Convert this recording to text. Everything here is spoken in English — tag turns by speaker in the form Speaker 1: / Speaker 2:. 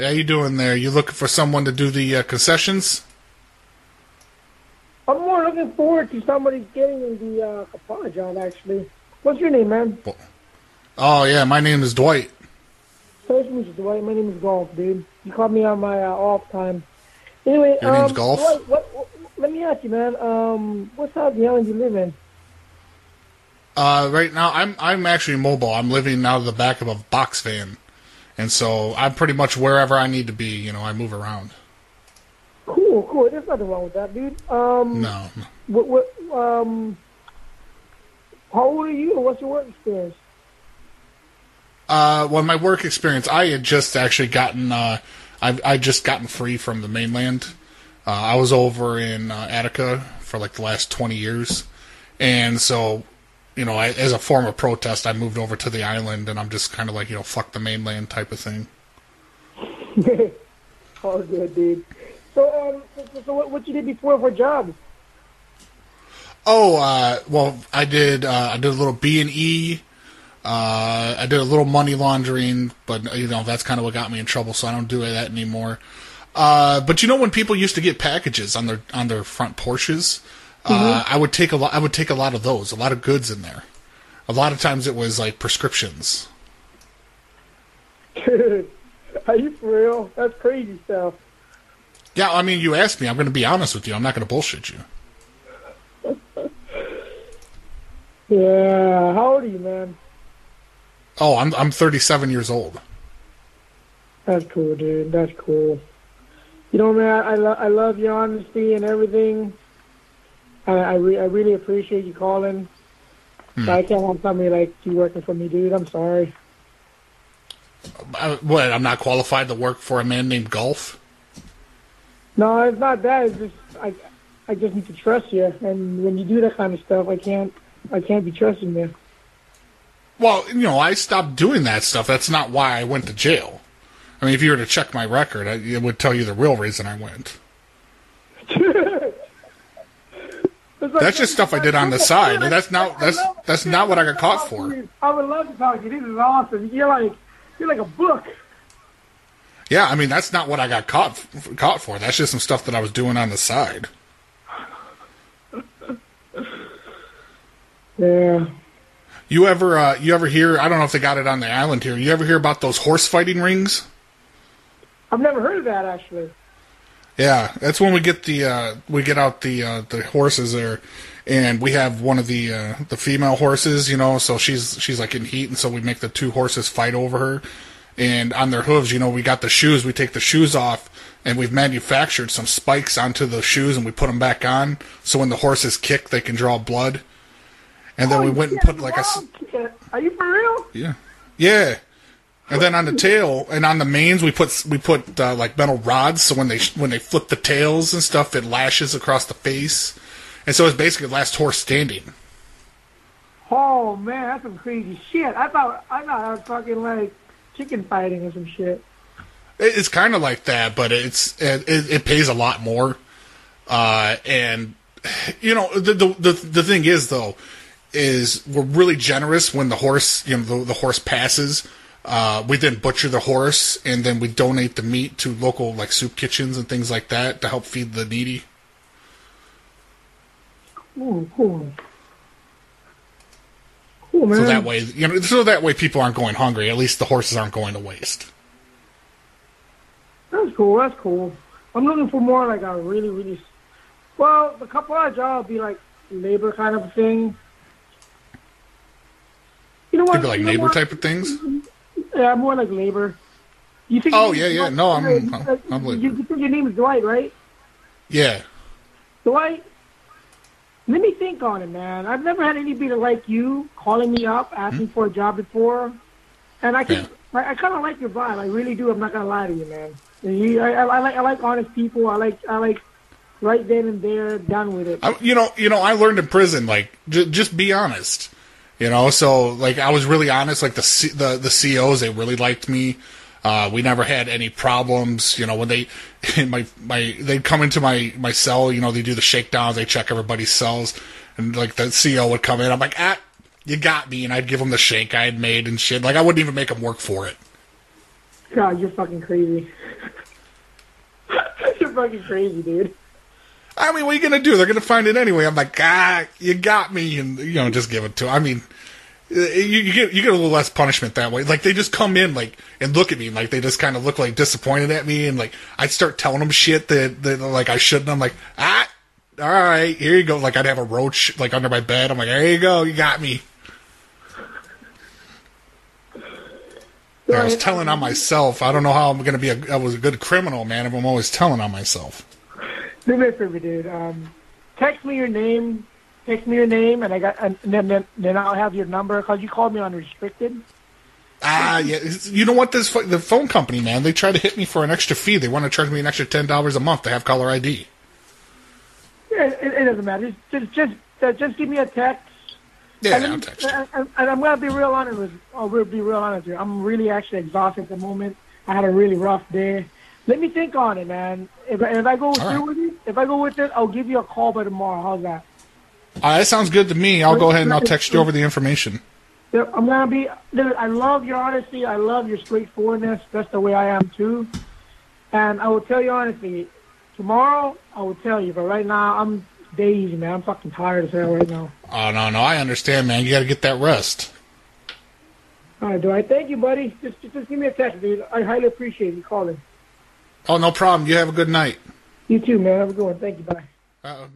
Speaker 1: How you doing there? You looking for someone to do the uh, concessions?
Speaker 2: I'm more looking forward to somebody getting in the uh, Kapana job, actually. What's your name, man?
Speaker 1: Oh yeah, my name is Dwight.
Speaker 2: Nice to meet you, Dwight. My name is Golf, dude. You caught me on my uh, off time. Anyway,
Speaker 1: Your
Speaker 2: um,
Speaker 1: name's Golf?
Speaker 2: Dwight, what, what, let me ask you, man. Um, what side of the island you live in?
Speaker 1: Uh, right now, I'm I'm actually mobile. I'm living out of the back of a box van, and so I'm pretty much wherever I need to be. You know, I move around.
Speaker 2: Cool, cool. There's nothing wrong with that, dude. Um,
Speaker 1: No.
Speaker 2: What, what, um, how old are you? What's your work experience?
Speaker 1: Uh, well, my work experience, I had just actually gotten, uh, I I just gotten free from the mainland. Uh, I was over in uh, Attica for like the last twenty years, and so, you know, I, as a form of protest, I moved over to the island, and I'm just kind of like, you know, fuck the mainland type of thing.
Speaker 2: All good, dude. So, um, so, so what, what you did before for jobs?
Speaker 1: Oh, uh, well, I did. Uh, I did a little B and E. Uh, I did a little money laundering, but you know that's kind of what got me in trouble, so I don't do that anymore. Uh, but you know when people used to get packages on their on their front Uh, I would take a lot. I would take a lot of those, a lot of goods in there. A lot of times it was like prescriptions.
Speaker 2: Dude, are you for real? That's crazy stuff.
Speaker 1: Yeah, I mean, you asked me. I'm going to be honest with you. I'm not going to bullshit you.
Speaker 2: Yeah. How old are you, man?
Speaker 1: Oh, I'm I'm 37 years old.
Speaker 2: That's cool, dude. That's cool. You know, man, I, lo- I love your honesty and everything. I I, re- I really appreciate you calling. Hmm. But I can't have somebody like you working for me, dude. I'm sorry.
Speaker 1: I, what? I'm not qualified to work for a man named Golf.
Speaker 2: No, it's not that. It's just I I just need to trust you, and when you do that kind of stuff, I can't I can't be trusting you.
Speaker 1: Well, you know, I stopped doing that stuff. That's not why I went to jail. I mean, if you were to check my record, I, it would tell you the real reason I went.
Speaker 2: It's like-
Speaker 1: That's just stuff I did on the side, and that's not that's that's not what I got caught for.
Speaker 2: I would love to talk to you. This is awesome. You're like you're like a book.
Speaker 1: Yeah, I mean, that's not what I got caught caught for. That's just some stuff that I was doing on the side.
Speaker 2: Yeah.
Speaker 1: You ever uh, you ever hear? I don't know if they got it on the island here. You ever hear about those horse fighting rings?
Speaker 2: I've never heard of that actually.
Speaker 1: Yeah, that's when we get the uh, we get out the uh, the horses there, and we have one of the uh, the female horses, you know. So she's she's like in heat, and so we make the two horses fight over her. And on their hooves, you know, we got the shoes. We take the shoes off, and we've manufactured some spikes onto the shoes, and we put them back on. So when the horses kick, they can draw blood. And then we went and put like a.
Speaker 2: Are you for real?
Speaker 1: yeah, yeah. And then on the tail and on the manes, we put we put uh, like metal rods. So when they when they flip the tails and stuff, it lashes across the face, and so it's basically the last horse standing.
Speaker 2: Oh man, that's some crazy shit. I thought I thought I was talking like chicken fighting or some shit.
Speaker 1: It- It's kind of like that, but it's it, it, it pays a lot more. Uh, and you know the, the the the thing is though is we're really generous when the horse you know the, the horse passes. Uh, we then butcher the horse and then we donate the meat to local like soup kitchens and things like that to help feed the needy.
Speaker 2: Ooh, cool. Cool, man.
Speaker 1: So that way, you know, so that way people aren't going hungry. At least the horses aren't going to waste.
Speaker 2: That's cool. That's cool. I'm looking for more like a really, really. Well, the couple of job would be like labor kind of thing. You know what?
Speaker 1: Could be like
Speaker 2: You know
Speaker 1: neighbor
Speaker 2: what?
Speaker 1: type of things.
Speaker 2: Yeah, more like labor. You think?
Speaker 1: Oh, yeah, yeah.
Speaker 2: Dwight?
Speaker 1: No, I'm- I'm- I'm labor.
Speaker 2: You, you think your name is Dwight, right?
Speaker 1: Yeah.
Speaker 2: Dwight. Let me think on it, man. I've never had anybody like you calling me up asking hmm? for a job before, and I can. I, I kind of like your vibe. I really do. I'm not gonna lie to you, man. You, I, I, I like I like honest people. I like I like right then and there, done with it.
Speaker 1: I, you know, you know, I learned in prison, like, j- just be honest. You know, so like I was really honest. Like the C- the the COs, they really liked me. Uh, we never had any problems. You know, when they in my my they'd come into my my cell. You know, they do the shakedowns. They check everybody's cells, and like the CO would come in. I'm like, ah, you got me, and I'd give them the shake I had made and shit. Like I wouldn't even make them work for it.
Speaker 2: God, you're fucking crazy. You're fucking crazy, dude.
Speaker 1: I mean, what are you gonna do? They're gonna find it anyway. I'm like, ah, you got me, and you know, just give it to. I mean, you, you get you get a little less punishment that way. Like they just come in like and look at me, like they just kind of look like disappointed at me, and like I start telling them shit that, that like I shouldn't. I'm like, ah, all right, here you go. Like I'd have a roach like under my bed. I'm like, there you go, you got me. I was telling on myself. I don't know how I'm going to be a, I was a good criminal, man, if I'm always telling on myself.
Speaker 2: Do this for me, dude. Um, text me your name. Text me your name, and I got, and then then, then I'll have your number because you called me unrestricted.
Speaker 1: Ah, yeah. You know what? This the phone company, man, they try to hit me for an extra fee. They want to charge me an extra ten dollars a month to have caller ID.
Speaker 2: Yeah, it, it doesn't matter. Just just just, uh, just give me a text.
Speaker 1: Yeah,
Speaker 2: and,
Speaker 1: I'll text
Speaker 2: and, and- and I'm gonna be real honest with. I'll be real honest with you. I'm really actually exhausted at the moment. I had a really rough day. Let me think on it, man. If, if I go through
Speaker 1: right.
Speaker 2: with it, if I go with it, I'll give you a call by tomorrow. How's that?
Speaker 1: Uh, that sounds good to me. I'll go ahead and I'll text you over the information.
Speaker 2: I'm gonna be. Dude, I love your honesty. I love your straightforwardness. That's the way I am too. And I will tell you honestly, tomorrow I will tell you. But right now, I'm dazed, man. I'm fucking tired as hell right now.
Speaker 1: Oh no, no, I understand, man. You got to get that rest.
Speaker 2: All right, do I thank you, buddy? Just, just, just give me a text, dude. I highly appreciate you calling.
Speaker 1: Oh, no problem. You have a good night.
Speaker 2: You too, man. Have a good one. Thank you. Bye.
Speaker 1: Uh,